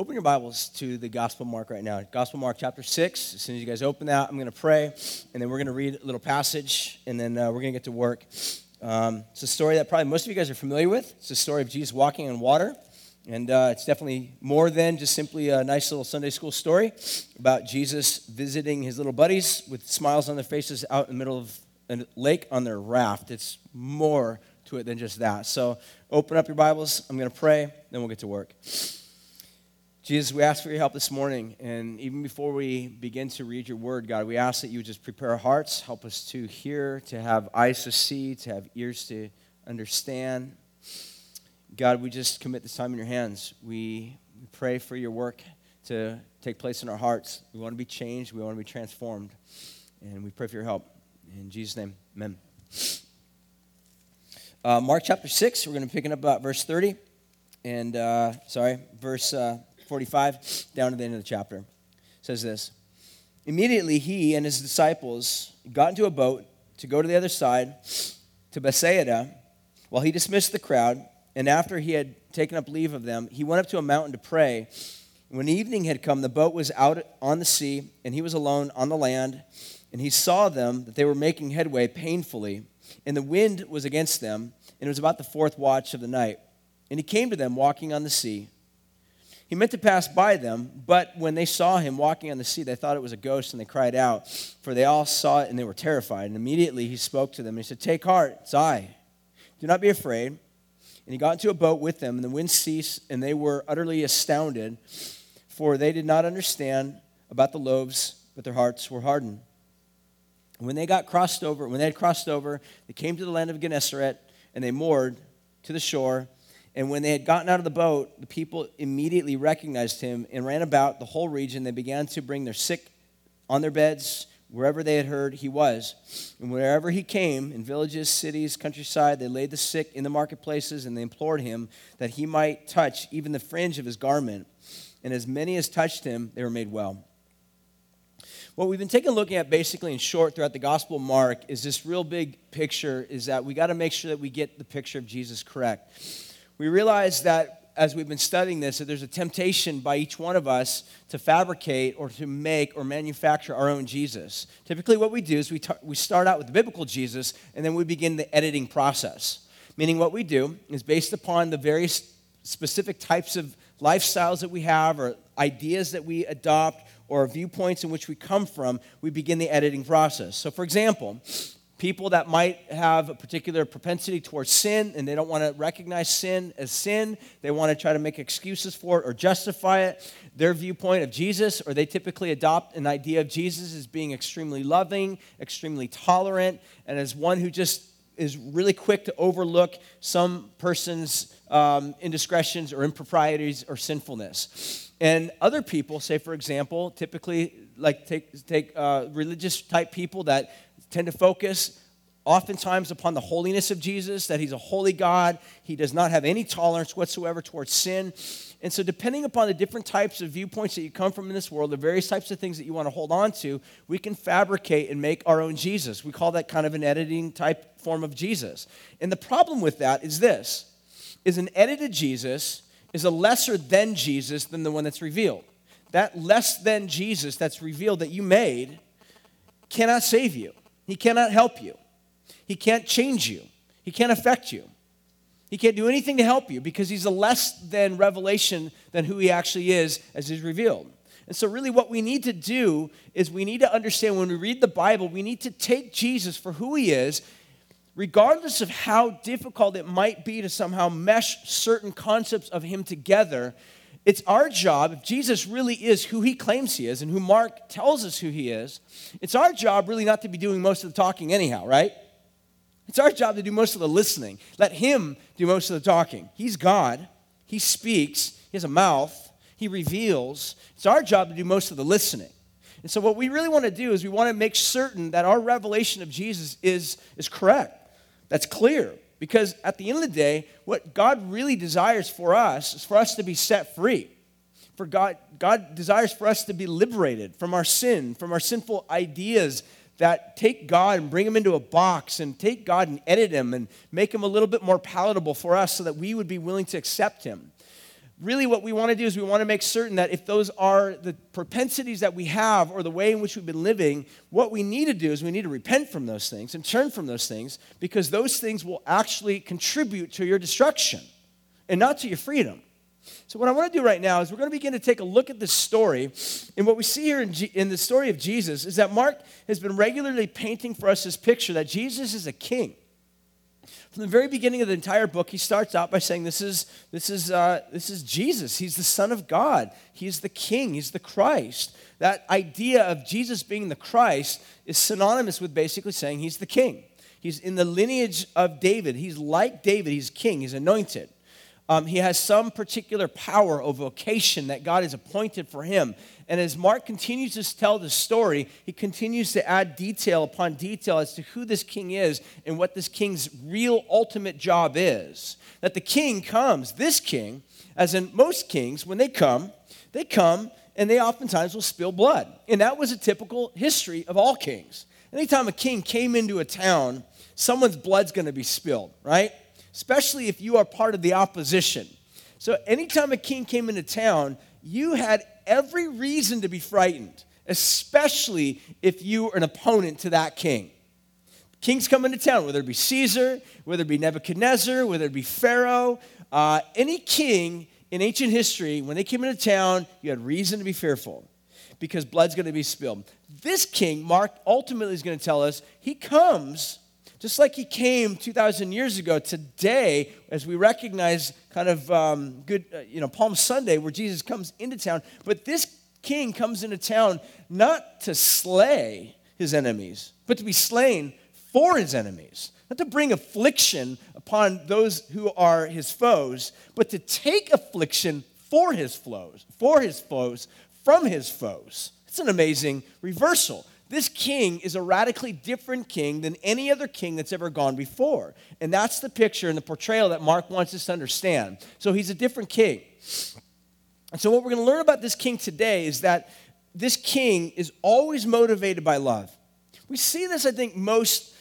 Open your Bibles to the Gospel Mark right now. Gospel Mark chapter 6. As soon as you guys open that, I'm going to pray, and then we're going to read a little passage, and then uh, we're going to get to work. Um, it's a story that probably most of you guys are familiar with. It's a story of Jesus walking on water, and uh, it's definitely more than just simply a nice little Sunday school story about Jesus visiting his little buddies with smiles on their faces out in the middle of a lake on their raft. It's more to it than just that. So open up your Bibles. I'm going to pray, then we'll get to work. Jesus, we ask for your help this morning. And even before we begin to read your word, God, we ask that you just prepare our hearts, help us to hear, to have eyes to see, to have ears to understand. God, we just commit this time in your hands. We pray for your work to take place in our hearts. We want to be changed, we want to be transformed. And we pray for your help. In Jesus' name, amen. Uh, Mark chapter 6, we're going to pick it up about verse 30. And, uh, sorry, verse. Uh, 45 down to the end of the chapter. Says this Immediately he and his disciples got into a boat to go to the other side, to Bethsaida, while he dismissed the crowd. And after he had taken up leave of them, he went up to a mountain to pray. When evening had come, the boat was out on the sea, and he was alone on the land. And he saw them that they were making headway painfully, and the wind was against them, and it was about the fourth watch of the night. And he came to them walking on the sea. He meant to pass by them, but when they saw him walking on the sea, they thought it was a ghost and they cried out, for they all saw it and they were terrified. And immediately he spoke to them. And he said, Take heart, it's I. Do not be afraid. And he got into a boat with them, and the wind ceased, and they were utterly astounded, for they did not understand about the loaves, but their hearts were hardened. And when they got crossed over, when they had crossed over, they came to the land of Gennesaret, and they moored to the shore. And when they had gotten out of the boat, the people immediately recognized him and ran about the whole region. They began to bring their sick on their beds wherever they had heard he was. And wherever he came, in villages, cities, countryside, they laid the sick in the marketplaces and they implored him that he might touch even the fringe of his garment. And as many as touched him, they were made well. What we've been taking a look at basically in short throughout the Gospel of Mark is this real big picture is that we got to make sure that we get the picture of Jesus correct we realize that as we've been studying this, that there's a temptation by each one of us to fabricate or to make or manufacture our own Jesus. Typically, what we do is we, we start out with the biblical Jesus and then we begin the editing process. Meaning, what we do is based upon the various specific types of lifestyles that we have or ideas that we adopt or viewpoints in which we come from, we begin the editing process. So, for example, people that might have a particular propensity towards sin and they don't want to recognize sin as sin. They want to try to make excuses for it or justify it. Their viewpoint of Jesus, or they typically adopt an idea of Jesus as being extremely loving, extremely tolerant, and as one who just is really quick to overlook some person's um, indiscretions or improprieties or sinfulness. And other people, say for example, typically like take, take uh, religious type people that tend to focus oftentimes upon the holiness of Jesus, that he's a holy God. He does not have any tolerance whatsoever towards sin. And so, depending upon the different types of viewpoints that you come from in this world, the various types of things that you want to hold on to, we can fabricate and make our own Jesus. We call that kind of an editing type form of Jesus. And the problem with that is this is an edited Jesus is a lesser than Jesus than the one that's revealed. That less than Jesus that's revealed that you made cannot save you. He cannot help you. He can't change you. He can't affect you. He can't do anything to help you because he's a less than revelation than who he actually is as he's revealed. And so, really, what we need to do is we need to understand when we read the Bible, we need to take Jesus for who he is, regardless of how difficult it might be to somehow mesh certain concepts of him together it's our job, if Jesus really is who he claims he is and who Mark tells us who he is, it's our job really not to be doing most of the talking anyhow, right? It's our job to do most of the listening. Let him do most of the talking. He's God, he speaks, he has a mouth, he reveals. It's our job to do most of the listening. And so, what we really want to do is we want to make certain that our revelation of Jesus is, is correct, that's clear. Because at the end of the day, what God really desires for us is for us to be set free. For God, God desires for us to be liberated from our sin, from our sinful ideas that take God and bring him into a box and take God and edit him and make him a little bit more palatable for us so that we would be willing to accept him. Really what we want to do is we want to make certain that if those are the propensities that we have or the way in which we've been living, what we need to do is we need to repent from those things and turn from those things because those things will actually contribute to your destruction and not to your freedom. So, what I want to do right now is we're going to begin to take a look at this story. And what we see here in, G- in the story of Jesus is that Mark has been regularly painting for us this picture that Jesus is a king. From the very beginning of the entire book, he starts out by saying, This is, this is, uh, this is Jesus. He's the Son of God. He's the King. He's the Christ. That idea of Jesus being the Christ is synonymous with basically saying he's the King. He's in the lineage of David. He's like David. He's king. He's anointed. Um, he has some particular power or vocation that God has appointed for him. And as Mark continues to tell the story, he continues to add detail upon detail as to who this king is and what this king's real ultimate job is. That the king comes, this king, as in most kings, when they come, they come and they oftentimes will spill blood. And that was a typical history of all kings. Anytime a king came into a town, someone's blood's gonna be spilled, right? Especially if you are part of the opposition. So, anytime a king came into town, you had every reason to be frightened, especially if you were an opponent to that king. Kings come into town, whether it be Caesar, whether it be Nebuchadnezzar, whether it be Pharaoh, uh, any king in ancient history, when they came into town, you had reason to be fearful because blood's going to be spilled. This king, Mark, ultimately is going to tell us he comes just like he came 2,000 years ago, today, as we recognize kind of um, good, uh, you know, Palm Sunday, where Jesus comes into town, but this king comes into town not to slay his enemies, but to be slain for his enemies. Not to bring affliction upon those who are his foes, but to take affliction for his foes, for his foes, from his foes. It's an amazing reversal. This king is a radically different king than any other king that's ever gone before. And that's the picture and the portrayal that Mark wants us to understand. So he's a different king. And so, what we're going to learn about this king today is that this king is always motivated by love. We see this, I think, most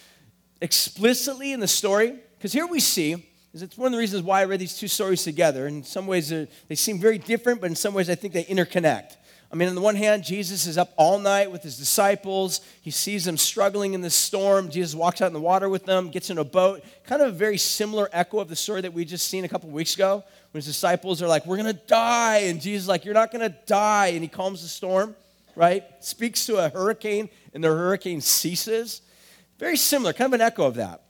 explicitly in the story, because here we see it's one of the reasons why I read these two stories together. In some ways, they seem very different, but in some ways, I think they interconnect. I mean, on the one hand, Jesus is up all night with his disciples. He sees them struggling in the storm. Jesus walks out in the water with them, gets in a boat. Kind of a very similar echo of the story that we just seen a couple weeks ago when his disciples are like, We're going to die. And Jesus is like, You're not going to die. And he calms the storm, right? Speaks to a hurricane, and the hurricane ceases. Very similar, kind of an echo of that.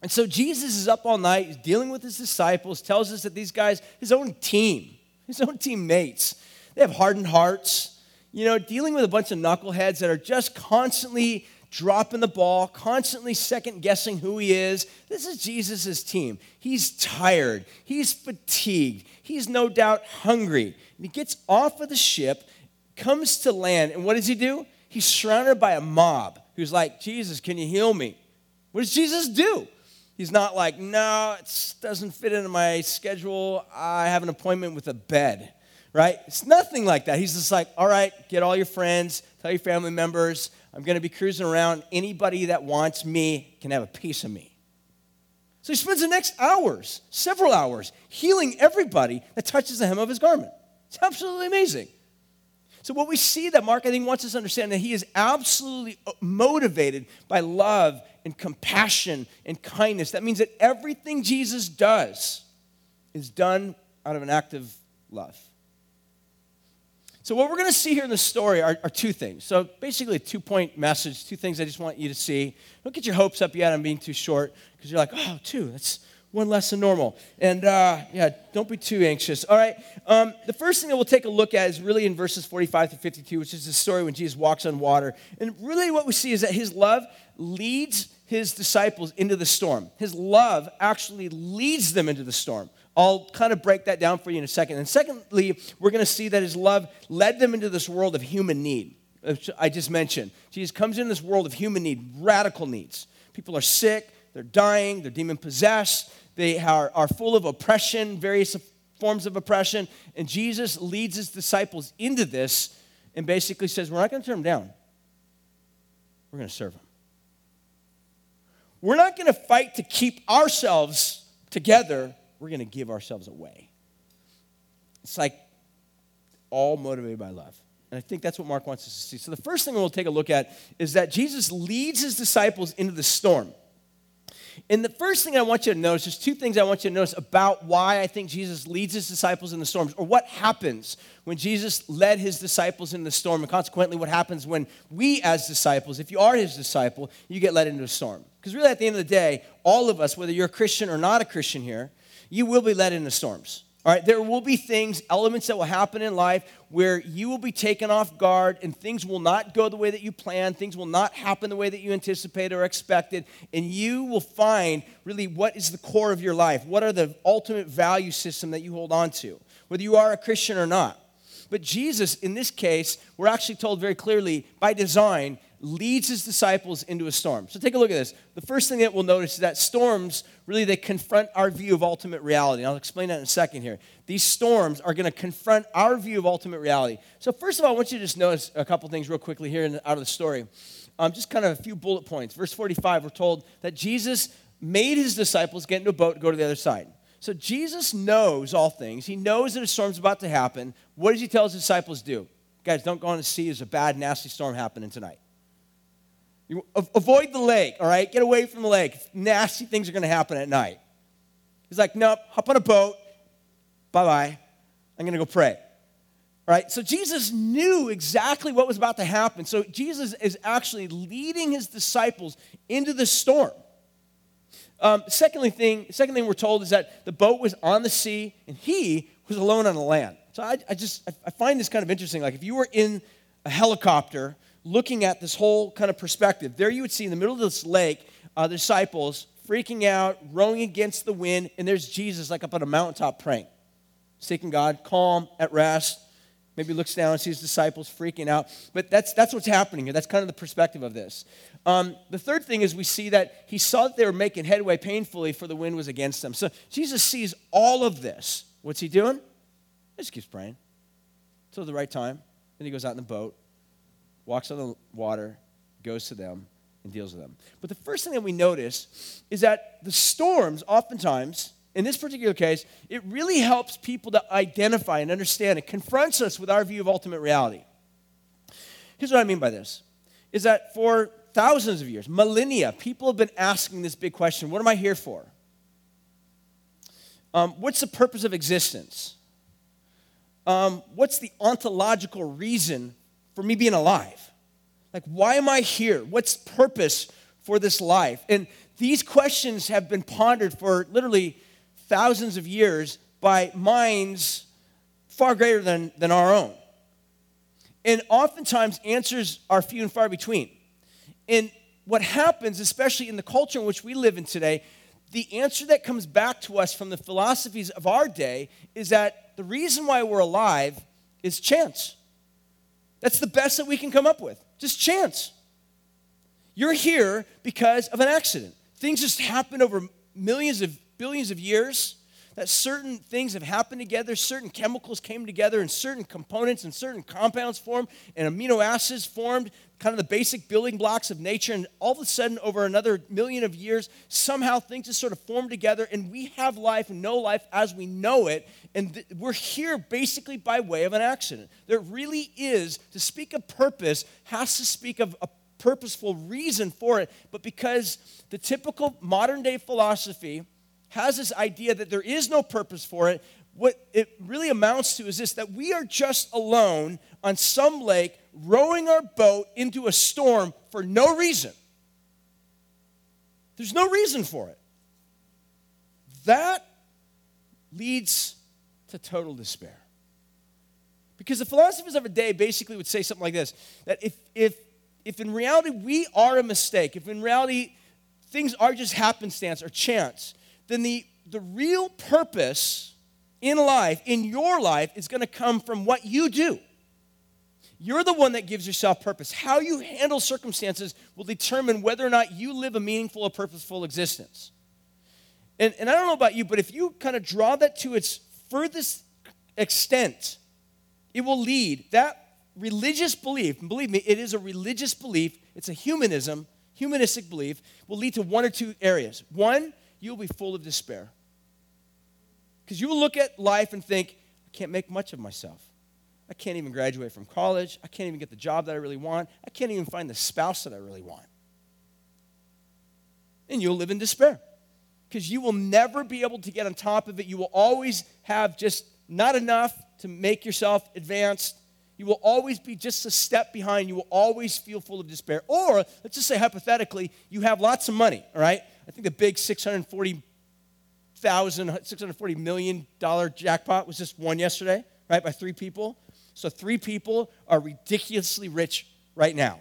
And so Jesus is up all night, he's dealing with his disciples, tells us that these guys, his own team, his own teammates, they have hardened hearts, you know, dealing with a bunch of knuckleheads that are just constantly dropping the ball, constantly second guessing who he is. This is Jesus' team. He's tired, he's fatigued, he's no doubt hungry. And he gets off of the ship, comes to land, and what does he do? He's surrounded by a mob who's like, Jesus, can you heal me? What does Jesus do? He's not like, no, it doesn't fit into my schedule. I have an appointment with a bed right? It's nothing like that. He's just like, all right, get all your friends, tell your family members, I'm going to be cruising around. Anybody that wants me can have a piece of me. So he spends the next hours, several hours, healing everybody that touches the hem of his garment. It's absolutely amazing. So, what we see that Mark, I think, wants us to understand that he is absolutely uh, motivated by love and compassion and kindness. That means that everything Jesus does is done out of an act of love. So, what we're going to see here in the story are, are two things. So, basically, a two point message, two things I just want you to see. Don't get your hopes up yet on being too short because you're like, oh, two, that's one less than normal. And uh, yeah, don't be too anxious. All right. Um, the first thing that we'll take a look at is really in verses 45 to 52, which is the story when Jesus walks on water. And really, what we see is that his love leads his disciples into the storm. His love actually leads them into the storm. I'll kind of break that down for you in a second. And secondly, we're going to see that his love led them into this world of human need. I just mentioned. Jesus comes in this world of human need, radical needs. People are sick, they're dying, they're demon possessed, they are, are full of oppression, various forms of oppression. And Jesus leads his disciples into this and basically says, We're not going to turn them down, we're going to serve them. We're not going to fight to keep ourselves together we're going to give ourselves away. it's like all motivated by love. And I think that's what Mark wants us to see. So the first thing we'll take a look at is that Jesus leads his disciples into the storm. And the first thing I want you to notice, there's two things I want you to notice about why I think Jesus leads his disciples in the storms, or what happens when Jesus led his disciples in the storm, and consequently, what happens when we, as disciples, if you are his disciple, you get led into a storm. Because really, at the end of the day, all of us, whether you're a Christian or not a Christian here, you will be led into storms. All right, there will be things, elements that will happen in life where you will be taken off guard and things will not go the way that you planned. Things will not happen the way that you anticipated or expected. And you will find really what is the core of your life. What are the ultimate value system that you hold on to, whether you are a Christian or not. But Jesus, in this case, we're actually told very clearly by design, leads his disciples into a storm. So take a look at this. The first thing that we'll notice is that storms really they confront our view of ultimate reality. I'll explain that in a second here. These storms are going to confront our view of ultimate reality. So first of all, I want you to just notice a couple things real quickly here out of the story. Um, just kind of a few bullet points. Verse 45, we're told that Jesus made his disciples get into a boat to go to the other side. So Jesus knows all things. He knows that a storm's about to happen. What does he tell his disciples do? Guys, don't go on the sea. There's a bad, nasty storm happening tonight. You avoid the lake, all right? Get away from the lake. Nasty things are going to happen at night. He's like, nope, hop on a boat. Bye bye. I'm going to go pray. All right, so Jesus knew exactly what was about to happen. So Jesus is actually leading his disciples into the storm. Um, secondly thing, second thing we're told is that the boat was on the sea and he was alone on the land. So I, I just I find this kind of interesting. Like if you were in a helicopter looking at this whole kind of perspective. There you would see in the middle of this lake, uh, the disciples freaking out, rowing against the wind, and there's Jesus like up on a mountaintop praying, seeking God, calm, at rest. Maybe looks down and sees disciples freaking out. But that's, that's what's happening here. That's kind of the perspective of this. Um, the third thing is we see that he saw that they were making headway painfully, for the wind was against them. So Jesus sees all of this. What's he doing? He just keeps praying until the right time. Then he goes out in the boat walks on the water, goes to them, and deals with them. But the first thing that we notice is that the storms, oftentimes, in this particular case, it really helps people to identify and understand. It confronts us with our view of ultimate reality. Here's what I mean by this is that for thousands of years, millennia, people have been asking this big question what am I here for? Um, what's the purpose of existence? Um, what's the ontological reason for me being alive? Like, why am I here? What's purpose for this life? And these questions have been pondered for literally thousands of years by minds far greater than, than our own. And oftentimes, answers are few and far between. And what happens, especially in the culture in which we live in today, the answer that comes back to us from the philosophies of our day is that the reason why we're alive is chance. That's the best that we can come up with. Just chance. You're here because of an accident. Things just happen over millions of billions of years. That certain things have happened together, certain chemicals came together, and certain components and certain compounds formed, and amino acids formed, kind of the basic building blocks of nature. And all of a sudden, over another million of years, somehow things just sort of formed together, and we have life and know life as we know it. And th- we're here basically by way of an accident. There really is, to speak of purpose, has to speak of a purposeful reason for it. But because the typical modern day philosophy has this idea that there is no purpose for it, what it really amounts to is this that we are just alone on some lake rowing our boat into a storm for no reason. There's no reason for it. That leads to total despair. Because the philosophers of a day basically would say something like this that if, if, if in reality we are a mistake, if in reality things are just happenstance or chance, then the, the real purpose in life, in your life, is going to come from what you do. You're the one that gives yourself purpose. How you handle circumstances will determine whether or not you live a meaningful or purposeful existence. And, and I don't know about you, but if you kind of draw that to its furthest extent, it will lead that religious belief, believe me, it is a religious belief, it's a humanism, humanistic belief, will lead to one or two areas. One, you'll be full of despair. Because you will look at life and think, I can't make much of myself. I can't even graduate from college. I can't even get the job that I really want. I can't even find the spouse that I really want. And you'll live in despair because you will never be able to get on top of it. You will always have just not enough to make yourself advanced. You will always be just a step behind. You will always feel full of despair. Or, let's just say hypothetically, you have lots of money, all right? I think the big 640 thousand, $640 million jackpot was just won yesterday, right, by three people. So three people are ridiculously rich right now.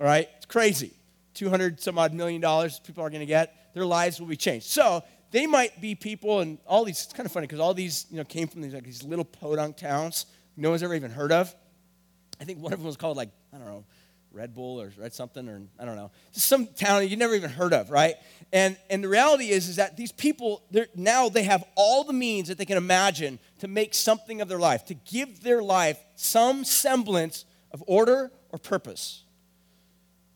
All right? It's crazy. 200 some odd million dollars people are going to get. Their lives will be changed. So they might be people, and all these, it's kind of funny because all these, you know, came from these, like, these little podunk towns no one's ever even heard of. I think one of them was called, like, I don't know, Red Bull or Red something, or I don't know. Some town you never even heard of, right? And, and the reality is, is that these people, now they have all the means that they can imagine to make something of their life, to give their life some semblance of order or purpose.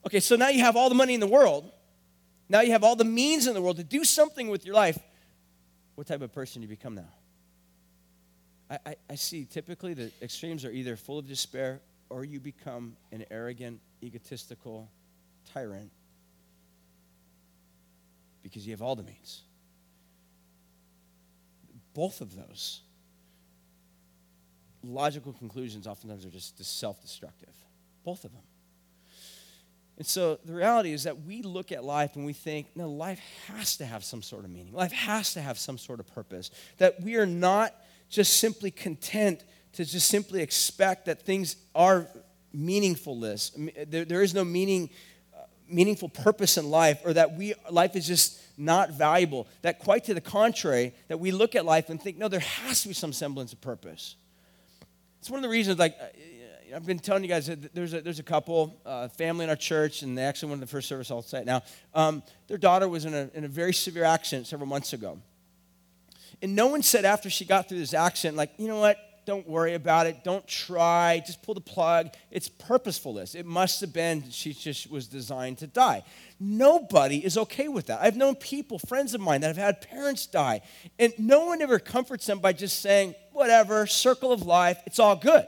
Okay, so now you have all the money in the world. Now you have all the means in the world to do something with your life. What type of person do you become now? I, I, I see typically the extremes are either full of despair or you become an arrogant, egotistical tyrant because you have all the means. Both of those logical conclusions oftentimes are just self destructive. Both of them. And so the reality is that we look at life and we think, no, life has to have some sort of meaning. Life has to have some sort of purpose. That we are not just simply content to just simply expect that things are meaningfulness. There, there is no meaning, uh, meaningful purpose in life, or that we life is just not valuable. That quite to the contrary, that we look at life and think, no, there has to be some semblance of purpose. It's one of the reasons, like. Uh, I've been telling you guys that there's a, there's a couple, uh, family in our church, and they actually went to the first service I'll it now. Um, their daughter was in a, in a very severe accident several months ago. And no one said after she got through this accident, like, you know what, don't worry about it. Don't try. Just pull the plug. It's purposefulness. It must have been she just was designed to die. Nobody is okay with that. I've known people, friends of mine, that have had parents die, and no one ever comforts them by just saying, whatever, circle of life, it's all good.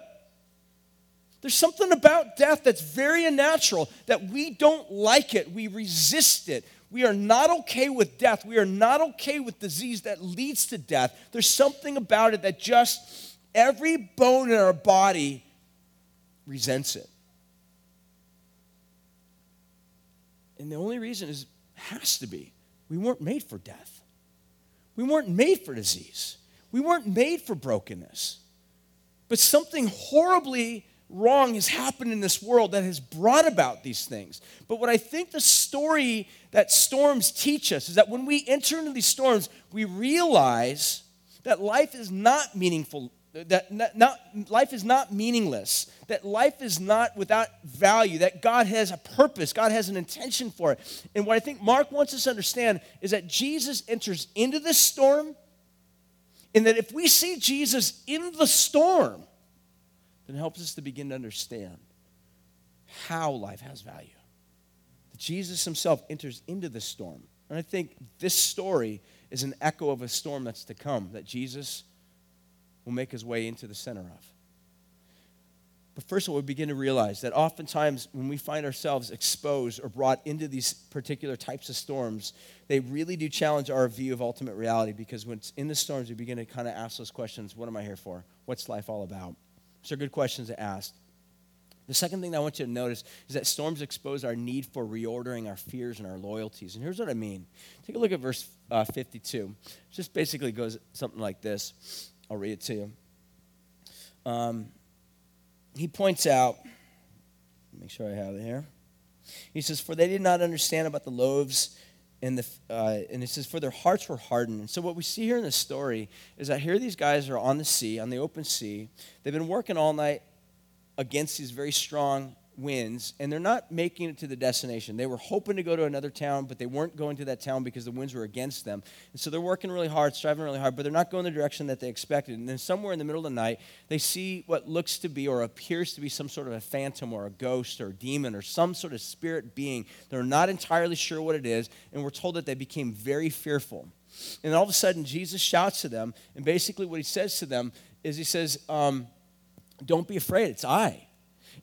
There's something about death that's very unnatural, that we don't like it. We resist it. We are not okay with death. We are not okay with disease that leads to death. There's something about it that just Every bone in our body resents it. And the only reason is has to be we weren't made for death. We weren't made for disease. We weren't made for brokenness. But something horribly wrong has happened in this world that has brought about these things. But what I think the story that storms teach us is that when we enter into these storms, we realize that life is not meaningful that not, not, life is not meaningless, that life is not without value, that God has a purpose, God has an intention for it. And what I think Mark wants us to understand is that Jesus enters into this storm, and that if we see Jesus in the storm, then it helps us to begin to understand how life has value. That Jesus himself enters into the storm. And I think this story is an echo of a storm that's to come, that Jesus will make his way into the center of. But first of all, we begin to realize that oftentimes when we find ourselves exposed or brought into these particular types of storms, they really do challenge our view of ultimate reality because when it's in the storms, we begin to kind of ask those questions What am I here for? What's life all about? These are good questions to ask. The second thing I want you to notice is that storms expose our need for reordering our fears and our loyalties. And here's what I mean. Take a look at verse uh, 52. It just basically goes something like this. I'll read it to you. Um, he points out, make sure I have it here. He says, For they did not understand about the loaves, and, the, uh, and he says, For their hearts were hardened. And so, what we see here in the story is that here these guys are on the sea, on the open sea. They've been working all night against these very strong winds, and they're not making it to the destination. They were hoping to go to another town, but they weren't going to that town because the winds were against them. And so they're working really hard, striving really hard, but they're not going the direction that they expected. And then somewhere in the middle of the night, they see what looks to be or appears to be some sort of a phantom or a ghost or a demon or some sort of spirit being. They're not entirely sure what it is, and we're told that they became very fearful. And all of a sudden, Jesus shouts to them, and basically what he says to them is he says, um, Don't be afraid, it's I.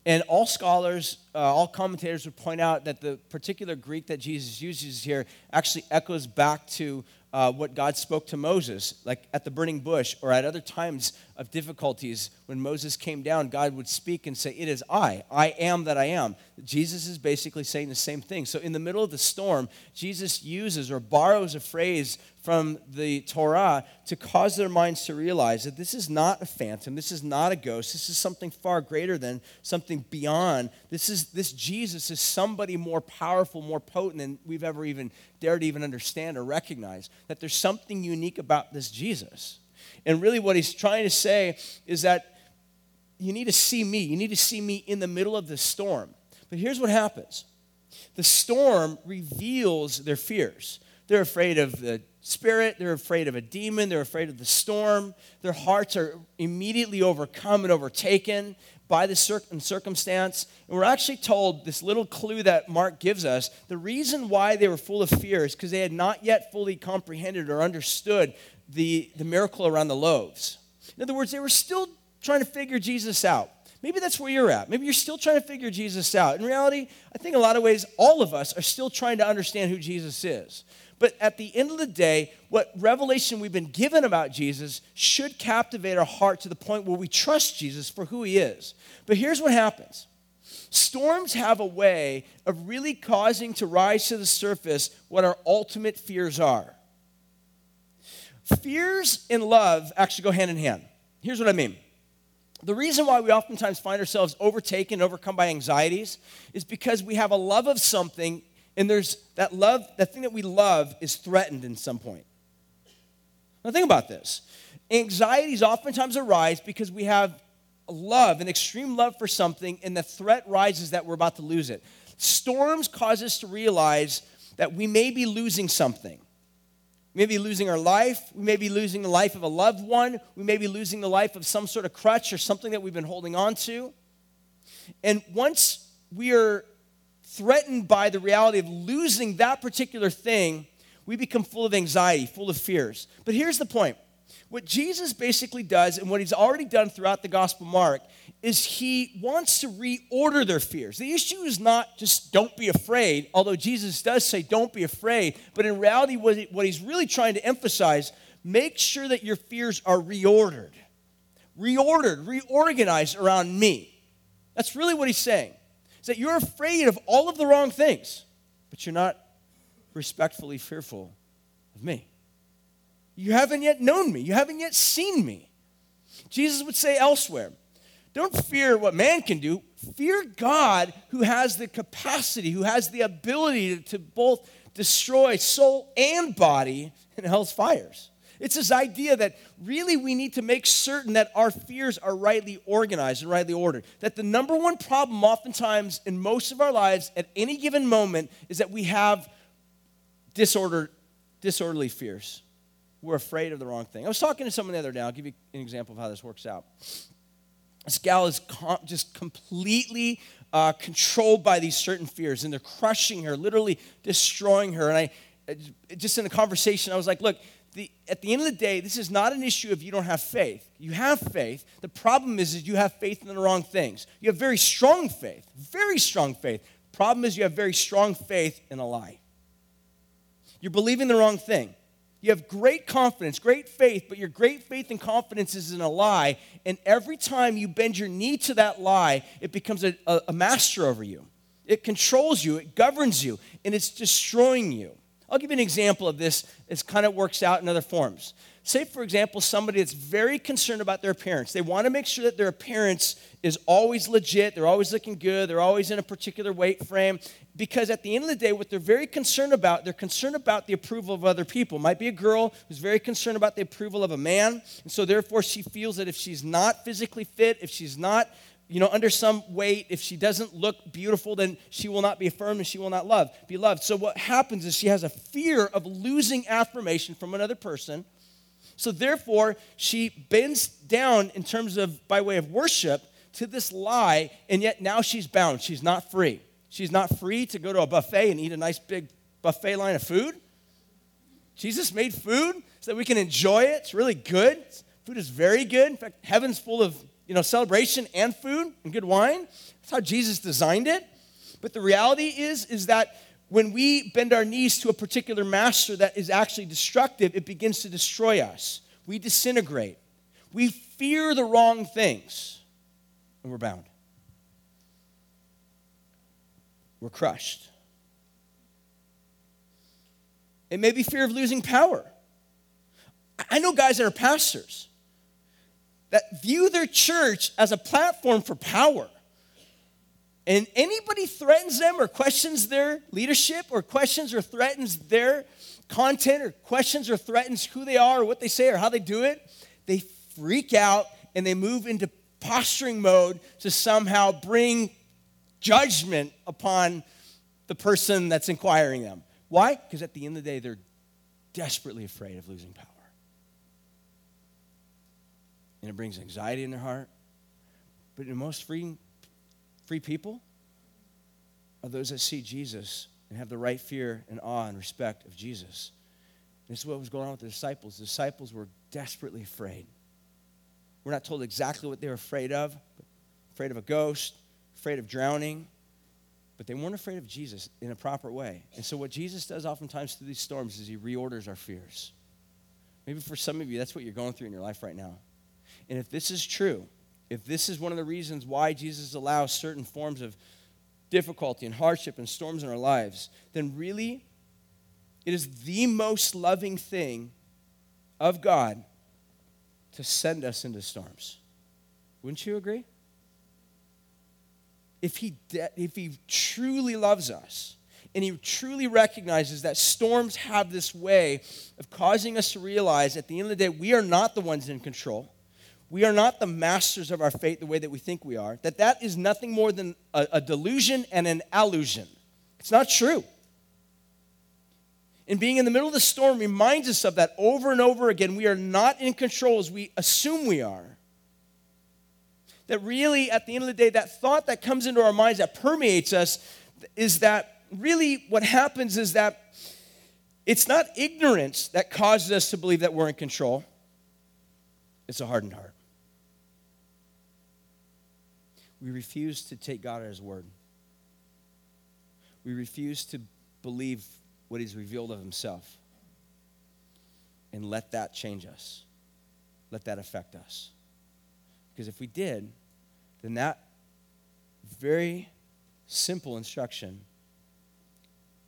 And all scholars, uh, all commentators would point out that the particular Greek that Jesus uses here actually echoes back to uh, what God spoke to Moses, like at the burning bush or at other times of difficulties when Moses came down, God would speak and say, It is I, I am that I am. Jesus is basically saying the same thing. So in the middle of the storm, Jesus uses or borrows a phrase from the Torah to cause their minds to realize that this is not a phantom, this is not a ghost, this is something far greater than something beyond. This is this Jesus is somebody more powerful, more potent than we've ever even dared to even understand or recognize. That there's something unique about this Jesus. And really what he's trying to say is that you need to see me. You need to see me in the middle of the storm. But here's what happens. The storm reveals their fears. They're afraid of the spirit, they're afraid of a demon, they're afraid of the storm. Their hearts are immediately overcome and overtaken by the circumstance. And we're actually told this little clue that Mark gives us the reason why they were full of fear is because they had not yet fully comprehended or understood the, the miracle around the loaves. In other words, they were still trying to figure Jesus out. Maybe that's where you're at. Maybe you're still trying to figure Jesus out. In reality, I think a lot of ways, all of us are still trying to understand who Jesus is. But at the end of the day, what revelation we've been given about Jesus should captivate our heart to the point where we trust Jesus for who he is. But here's what happens storms have a way of really causing to rise to the surface what our ultimate fears are. Fears and love actually go hand in hand. Here's what I mean. The reason why we oftentimes find ourselves overtaken, overcome by anxieties, is because we have a love of something and there's that love, that thing that we love is threatened in some point. Now, think about this. Anxieties oftentimes arise because we have love, an extreme love for something, and the threat rises that we're about to lose it. Storms cause us to realize that we may be losing something. We may be losing our life. We may be losing the life of a loved one. We may be losing the life of some sort of crutch or something that we've been holding on to. And once we are threatened by the reality of losing that particular thing, we become full of anxiety, full of fears. But here's the point what Jesus basically does, and what he's already done throughout the Gospel Mark, is he wants to reorder their fears. The issue is not just don't be afraid, although Jesus does say don't be afraid, but in reality, what he's really trying to emphasize make sure that your fears are reordered, reordered, reorganized around me. That's really what he's saying that you're afraid of all of the wrong things, but you're not respectfully fearful of me. You haven't yet known me, you haven't yet seen me. Jesus would say elsewhere, don't fear what man can do. Fear God who has the capacity, who has the ability to, both destroy soul and body in hell's fires. It's this idea that really we need to make certain that our fears are rightly organized and rightly ordered. That the number one problem, oftentimes in most of our lives at any given moment, is that we have disorder, disorderly fears. We're afraid of the wrong thing. I was talking to someone the other day. I'll give you an example of how this works out. This gal is com- just completely uh, controlled by these certain fears, and they're crushing her, literally destroying her. And I, just in a conversation, I was like, look, the, at the end of the day, this is not an issue of you don't have faith. You have faith. The problem is, is you have faith in the wrong things. You have very strong faith, very strong faith. Problem is, you have very strong faith in a lie. You're believing the wrong thing. You have great confidence, great faith, but your great faith and confidence is in a lie. And every time you bend your knee to that lie, it becomes a, a, a master over you. It controls you, it governs you, and it's destroying you. I'll give you an example of this. It kind of works out in other forms. Say, for example, somebody that's very concerned about their appearance. They want to make sure that their appearance is always legit, they're always looking good, they're always in a particular weight frame. Because at the end of the day, what they're very concerned about, they're concerned about the approval of other people. It might be a girl who's very concerned about the approval of a man. And so, therefore, she feels that if she's not physically fit, if she's not you know, under some weight, if she doesn't look beautiful, then she will not be affirmed and she will not love, be loved. So what happens is she has a fear of losing affirmation from another person. So therefore, she bends down in terms of by way of worship to this lie, and yet now she's bound. She's not free. She's not free to go to a buffet and eat a nice big buffet line of food. Jesus made food so that we can enjoy it. It's really good. Food is very good. In fact, heaven's full of you know celebration and food and good wine. That's how Jesus designed it. But the reality is, is that when we bend our knees to a particular master that is actually destructive, it begins to destroy us. We disintegrate. We fear the wrong things, and we're bound. We're crushed. It may be fear of losing power. I know guys that are pastors that view their church as a platform for power. And anybody threatens them or questions their leadership or questions or threatens their content or questions or threatens who they are or what they say or how they do it, they freak out and they move into posturing mode to somehow bring judgment upon the person that's inquiring them. Why? Because at the end of the day, they're desperately afraid of losing power. And it brings anxiety in their heart. But in most free, free people are those that see Jesus and have the right fear and awe and respect of Jesus. And this is what was going on with the disciples. The disciples were desperately afraid. We're not told exactly what they were afraid of, afraid of a ghost, afraid of drowning, but they weren't afraid of Jesus in a proper way. And so, what Jesus does oftentimes through these storms is he reorders our fears. Maybe for some of you, that's what you're going through in your life right now. And if this is true, if this is one of the reasons why Jesus allows certain forms of difficulty and hardship and storms in our lives, then really it is the most loving thing of God to send us into storms. Wouldn't you agree? if he, de- if he truly loves us and he truly recognizes that storms have this way of causing us to realize at the end of the day, we are not the ones in control. We are not the masters of our fate the way that we think we are. That that is nothing more than a, a delusion and an illusion. It's not true. And being in the middle of the storm reminds us of that over and over again. We are not in control as we assume we are that really, at the end of the day, that thought that comes into our minds that permeates us is that really what happens is that it's not ignorance that causes us to believe that we're in control, it's a hardened heart. We refuse to take God at His word. We refuse to believe what He's revealed of Himself. And let that change us. Let that affect us. Because if we did, then that very simple instruction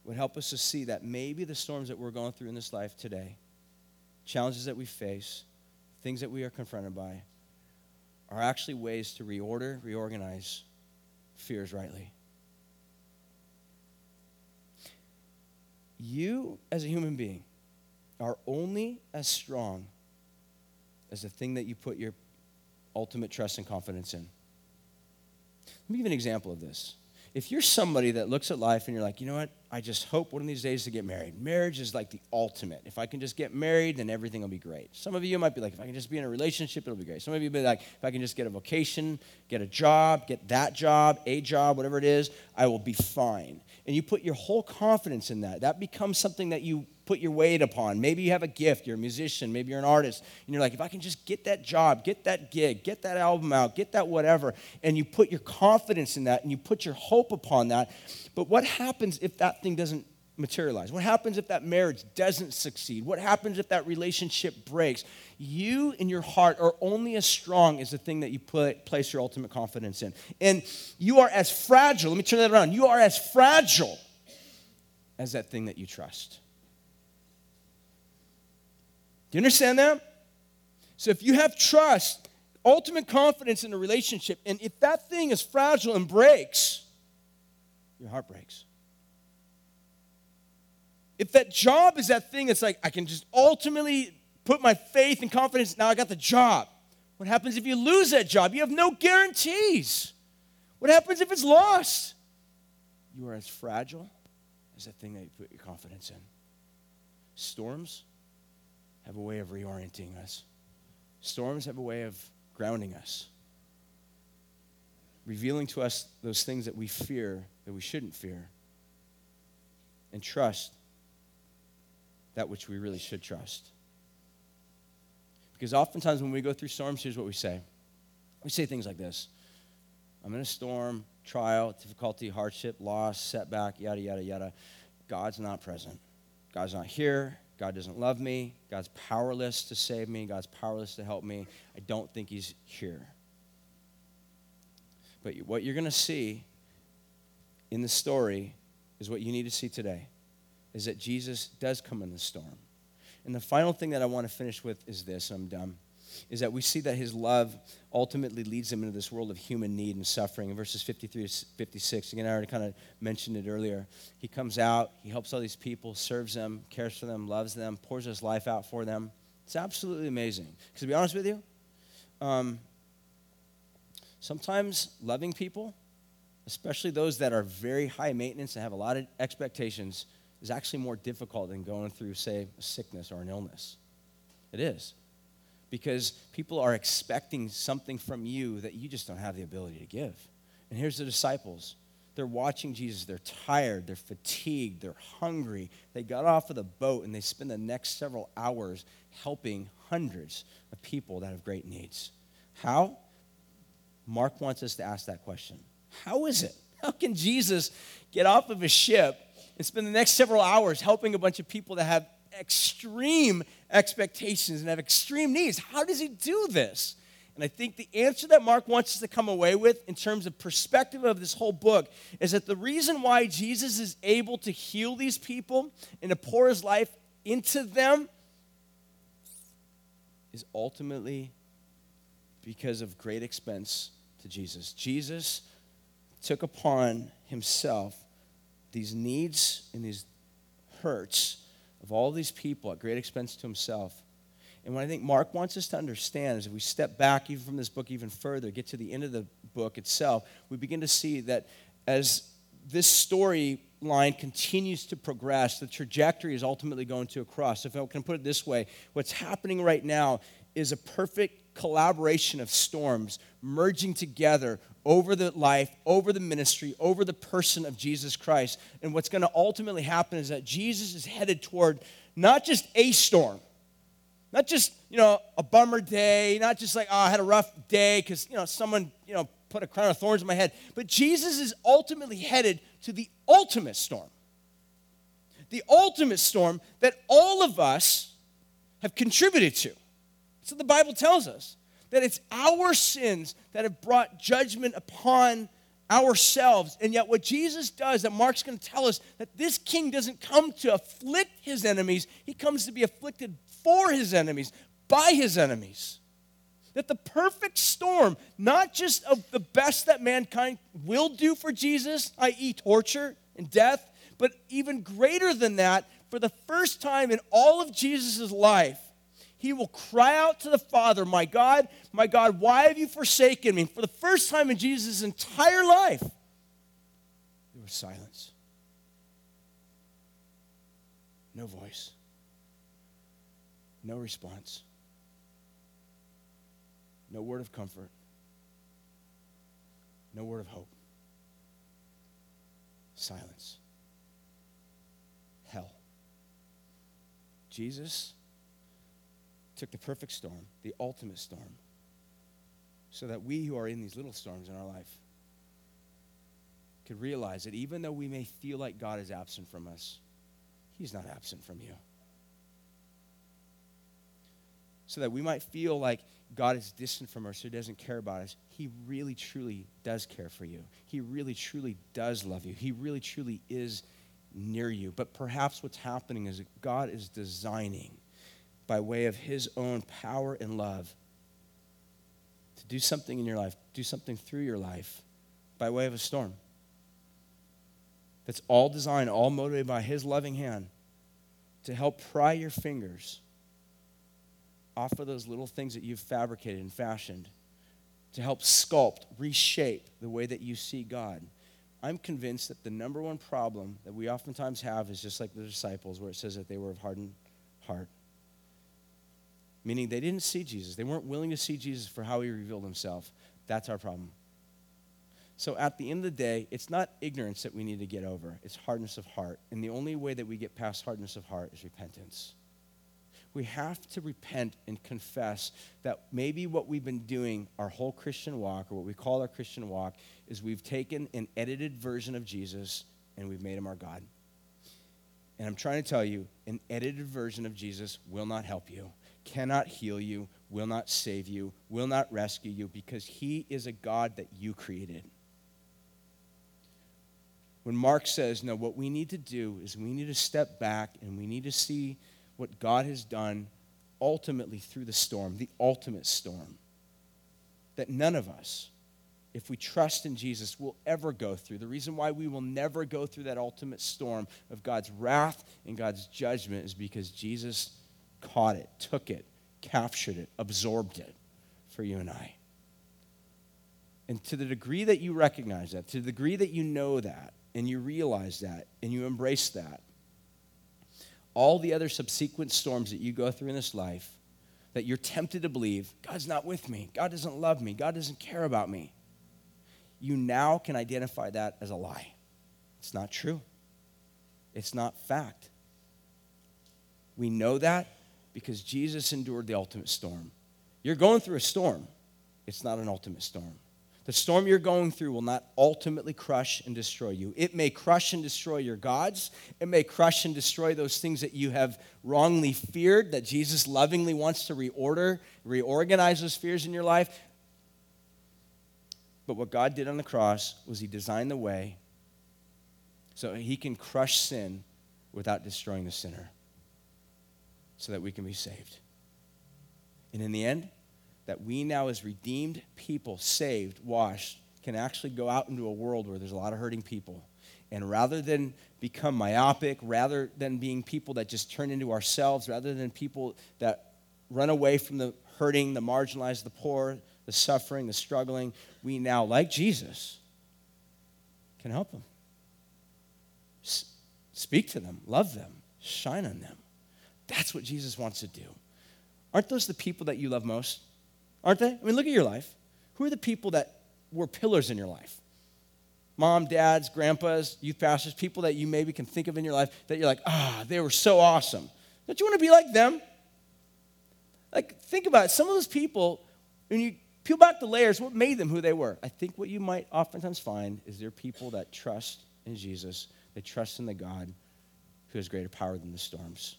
would help us to see that maybe the storms that we're going through in this life today, challenges that we face, things that we are confronted by, are actually ways to reorder, reorganize fears rightly. You, as a human being, are only as strong as the thing that you put your ultimate trust and confidence in. Let me give you an example of this. If you're somebody that looks at life and you're like, you know what, I just hope one of these days to get married. Marriage is like the ultimate. If I can just get married, then everything will be great. Some of you might be like, if I can just be in a relationship, it'll be great. Some of you be like, if I can just get a vocation, get a job, get that job, a job, whatever it is, I will be fine. And you put your whole confidence in that. That becomes something that you put your weight upon. Maybe you have a gift, you're a musician, maybe you're an artist, and you're like, if I can just get that job, get that gig, get that album out, get that whatever, and you put your confidence in that and you put your hope upon that. But what happens if that thing doesn't materialize? What happens if that marriage doesn't succeed? What happens if that relationship breaks? You in your heart are only as strong as the thing that you put, place your ultimate confidence in. And you are as fragile, let me turn that around. You are as fragile as that thing that you trust. Do you understand that? So if you have trust, ultimate confidence in a relationship, and if that thing is fragile and breaks, your heart breaks. If that job is that thing that's like, I can just ultimately put my faith and confidence, now I got the job. What happens if you lose that job? You have no guarantees. What happens if it's lost? You are as fragile as that thing that you put your confidence in. Storms have a way of reorienting us. Storms have a way of grounding us, revealing to us those things that we fear that we shouldn't fear, and trust that which we really should trust. Because oftentimes when we go through storms, here's what we say we say things like this I'm in a storm, trial, difficulty, hardship, loss, setback, yada, yada, yada. God's not present. God's not here. God doesn't love me. God's powerless to save me. God's powerless to help me. I don't think He's here. But what you're going to see in the story is what you need to see today is that Jesus does come in the storm. And the final thing that I want to finish with is this, I'm done, is that we see that his love ultimately leads him into this world of human need and suffering. In verses 53 to 56, again, I already kind of mentioned it earlier. He comes out, he helps all these people, serves them, cares for them, loves them, pours his life out for them. It's absolutely amazing. Because to be honest with you, um, sometimes loving people, especially those that are very high maintenance and have a lot of expectations, is actually more difficult than going through, say, a sickness or an illness. It is. Because people are expecting something from you that you just don't have the ability to give. And here's the disciples. They're watching Jesus. They're tired. They're fatigued. They're hungry. They got off of the boat and they spend the next several hours helping hundreds of people that have great needs. How? Mark wants us to ask that question. How is it? How can Jesus get off of a ship and spend the next several hours helping a bunch of people that have extreme expectations and have extreme needs. How does he do this? And I think the answer that Mark wants us to come away with in terms of perspective of this whole book is that the reason why Jesus is able to heal these people and to pour his life into them is ultimately because of great expense to Jesus. Jesus took upon himself these needs and these hurts of all these people at great expense to himself. And what I think Mark wants us to understand is if we step back even from this book even further, get to the end of the book itself, we begin to see that as this storyline continues to progress, the trajectory is ultimately going to a cross. If I can put it this way, what's happening right now is a perfect collaboration of storms merging together over the life, over the ministry, over the person of Jesus Christ. And what's going to ultimately happen is that Jesus is headed toward not just a storm, not just, you know, a bummer day, not just like, oh, I had a rough day because, you know, someone, you know, put a crown of thorns in my head. But Jesus is ultimately headed to the ultimate storm. The ultimate storm that all of us have contributed to. So the Bible tells us that it's our sins that have brought judgment upon ourselves. And yet, what Jesus does, that Mark's going to tell us, that this king doesn't come to afflict his enemies, he comes to be afflicted for his enemies, by his enemies. That the perfect storm, not just of the best that mankind will do for Jesus, i.e., torture and death, but even greater than that, for the first time in all of Jesus' life, he will cry out to the Father, My God, my God, why have you forsaken me? For the first time in Jesus' entire life, there was silence. No voice. No response. No word of comfort. No word of hope. Silence. Hell. Jesus took the perfect storm, the ultimate storm, so that we who are in these little storms in our life could realize that even though we may feel like God is absent from us, He's not absent from you. So that we might feel like God is distant from us or doesn't care about us, He really truly does care for you. He really truly does love you. He really truly is near you. But perhaps what's happening is that God is designing by way of his own power and love to do something in your life, do something through your life by way of a storm. That's all designed, all motivated by his loving hand to help pry your fingers off of those little things that you've fabricated and fashioned, to help sculpt, reshape the way that you see God. I'm convinced that the number one problem that we oftentimes have is just like the disciples, where it says that they were of hardened heart meaning they didn't see Jesus. They weren't willing to see Jesus for how he revealed himself. That's our problem. So at the end of the day, it's not ignorance that we need to get over, it's hardness of heart. And the only way that we get past hardness of heart is repentance. we have to repent and confess that maybe what we've been doing our whole Christian walk, or what we call our Christian walk, is we've taken an edited version of Jesus and we've made him our God. And I'm trying to tell you, an edited version of Jesus will not help you, cannot heal you, will not save you, will not rescue you, because he is a God that you created. When Mark says, no, what we need to do is we need to step back and we need to see what God has done ultimately through the storm, the ultimate storm, that none of us, if we trust in Jesus, will ever go through. The reason why we will never go through that ultimate storm of God's wrath and God's judgment is because Jesus caught it, took it, captured it, absorbed it for you and I. And to the degree that you recognize that, to the degree that you know that, and you realize that, and you embrace that, all the other subsequent storms that you go through in this life that you're tempted to believe God's not with me, God doesn't love me, God doesn't care about me, you now can identify that as a lie. It's not true, it's not fact. We know that because Jesus endured the ultimate storm. You're going through a storm, it's not an ultimate storm. The storm you're going through will not ultimately crush and destroy you. It may crush and destroy your gods. It may crush and destroy those things that you have wrongly feared, that Jesus lovingly wants to reorder, reorganize those fears in your life. But what God did on the cross was He designed the way so He can crush sin without destroying the sinner, so that we can be saved. And in the end, that we now, as redeemed people, saved, washed, can actually go out into a world where there's a lot of hurting people. And rather than become myopic, rather than being people that just turn into ourselves, rather than people that run away from the hurting, the marginalized, the poor, the suffering, the struggling, we now, like Jesus, can help them. S- speak to them, love them, shine on them. That's what Jesus wants to do. Aren't those the people that you love most? Aren't they? I mean, look at your life. Who are the people that were pillars in your life? Mom, dads, grandpas, youth pastors, people that you maybe can think of in your life that you're like, ah, they were so awesome. Don't you want to be like them? Like, think about it. Some of those people, when you peel back the layers, what made them who they were? I think what you might oftentimes find is they're people that trust in Jesus, they trust in the God who has greater power than the storms.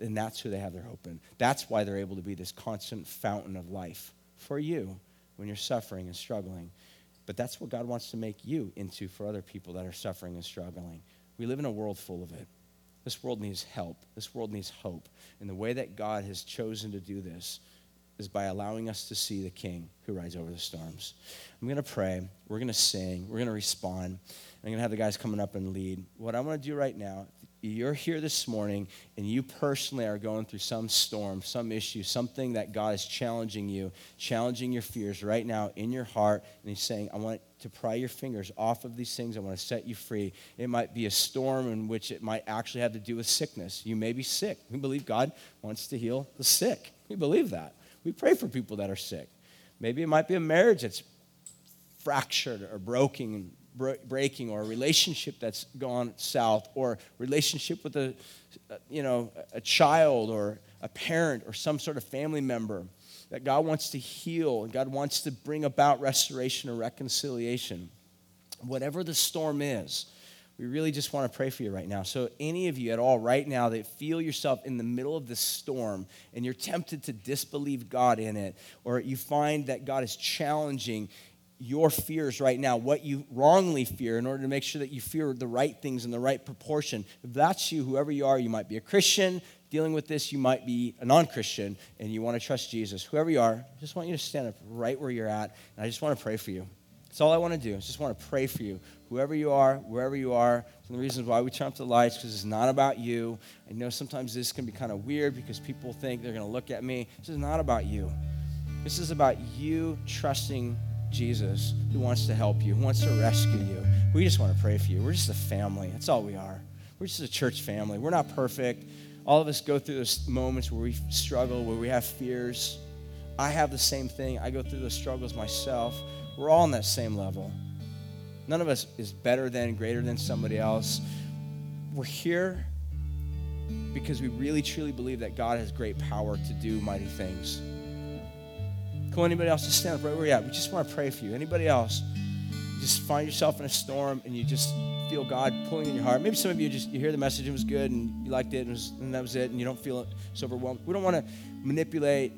And that's who they have their hope in. That's why they're able to be this constant fountain of life for you when you're suffering and struggling. But that's what God wants to make you into for other people that are suffering and struggling. We live in a world full of it. This world needs help. This world needs hope. And the way that God has chosen to do this is by allowing us to see the King who rides over the storms. I'm going to pray. We're going to sing. We're going to respond. I'm going to have the guys coming up and lead. What I want to do right now, you're here this morning and you personally are going through some storm, some issue, something that God is challenging you, challenging your fears right now in your heart, and He's saying, I want to pry your fingers off of these things. I want to set you free. It might be a storm in which it might actually have to do with sickness. You may be sick. We believe God wants to heal the sick. We believe that. We pray for people that are sick. Maybe it might be a marriage that's fractured or broken breaking or a relationship that's gone south or relationship with a uh, you know a child or a parent or some sort of family member that God wants to heal and God wants to bring about restoration or reconciliation whatever the storm is we really just want to pray for you right now. So, any of you at all right now that feel yourself in the middle of this storm and you're tempted to disbelieve God in it, or you find that God is challenging your fears right now, what you wrongly fear, in order to make sure that you fear the right things in the right proportion. If that's you, whoever you are, you might be a Christian dealing with this, you might be a non Christian, and you want to trust Jesus. Whoever you are, I just want you to stand up right where you're at, and I just want to pray for you. That's all I want to do. I just want to pray for you. Whoever you are, wherever you are. It's of the reasons why we turn up the lights, because it's not about you. I know sometimes this can be kind of weird because people think they're going to look at me. This is not about you. This is about you trusting Jesus who wants to help you, who wants to rescue you. We just want to pray for you. We're just a family. That's all we are. We're just a church family. We're not perfect. All of us go through those moments where we struggle, where we have fears. I have the same thing. I go through those struggles myself. We're all on that same level. None of us is better than, greater than somebody else. We're here because we really truly believe that God has great power to do mighty things. Cool, anybody else? Just stand up right where you're at. We just want to pray for you. Anybody else? Just find yourself in a storm and you just feel God pulling in your heart. Maybe some of you just you hear the message, and it was good and you liked it and, was, and that was it, and you don't feel so overwhelmed. We don't want to manipulate,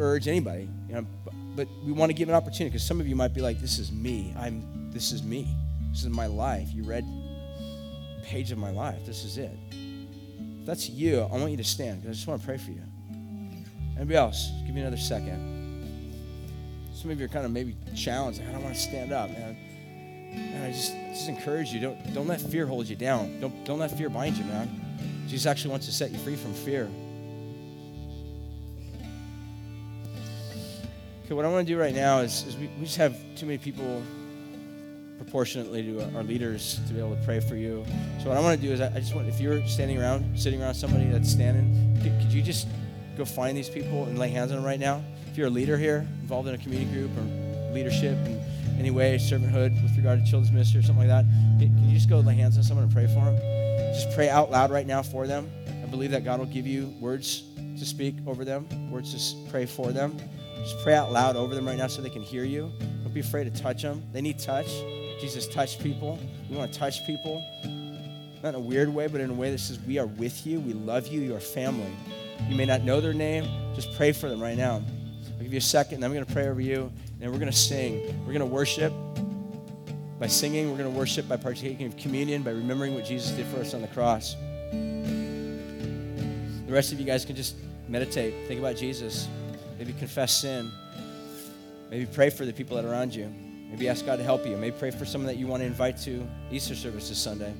urge anybody, you know, but, but we want to give an opportunity because some of you might be like, "This is me. I'm. This is me. This is my life. You read page of my life. This is it." If that's you, I want you to stand because I just want to pray for you. Anybody else? Give me another second. Some of you are kind of maybe challenged. I don't want to stand up, man. And I just, just encourage you. Don't, don't let fear hold you down. Don't, don't let fear bind you, man. Jesus actually wants to set you free from fear. Okay, what I want to do right now is, is we, we just have too many people proportionately to our leaders to be able to pray for you. So what I want to do is I, I just want, if you're standing around, sitting around somebody that's standing, could, could you just go find these people and lay hands on them right now? If you're a leader here, involved in a community group or leadership in any way, servanthood with regard to children's ministry or something like that, can you just go lay hands on someone and pray for them? Just pray out loud right now for them. I believe that God will give you words to speak over them, words to pray for them. Just pray out loud over them right now so they can hear you. Don't be afraid to touch them. They need touch. Jesus touched people. We want to touch people. Not in a weird way, but in a way that says, We are with you. We love you. You are family. You may not know their name. Just pray for them right now. Give you a second, I'm going to pray over you, and we're going to sing. We're going to worship by singing. We're going to worship by partaking of communion, by remembering what Jesus did for us on the cross. The rest of you guys can just meditate, think about Jesus, maybe confess sin, maybe pray for the people that are around you, maybe ask God to help you, maybe pray for someone that you want to invite to Easter service this Sunday.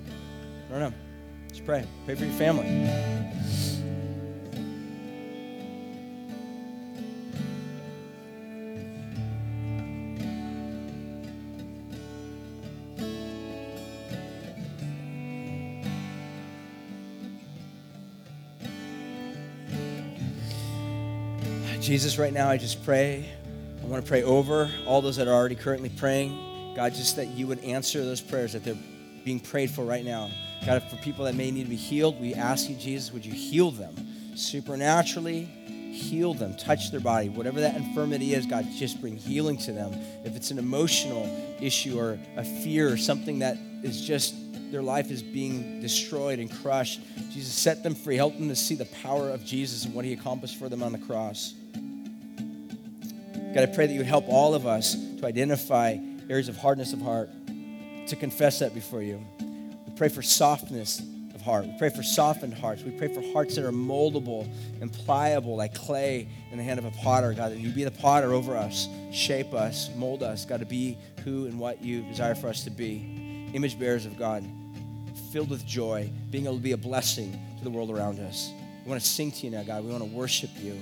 I don't know. Just pray. Pray for your family. Jesus, right now, I just pray. I want to pray over all those that are already currently praying. God, just that you would answer those prayers that they're being prayed for right now. God, for people that may need to be healed, we ask you, Jesus, would you heal them supernaturally? Heal them, touch their body, whatever that infirmity is, God, just bring healing to them. If it's an emotional issue or a fear or something that is just their life is being destroyed and crushed, Jesus, set them free. Help them to see the power of Jesus and what he accomplished for them on the cross. God, I pray that you would help all of us to identify areas of hardness of heart, to confess that before you. We pray for softness of heart. We pray for softened hearts. We pray for hearts that are moldable and pliable like clay in the hand of a potter, God, that you be the potter over us, shape us, mold us, God, to be who and what you desire for us to be. Image bearers of God, filled with joy, being able to be a blessing to the world around us. We want to sing to you now, God. We want to worship you.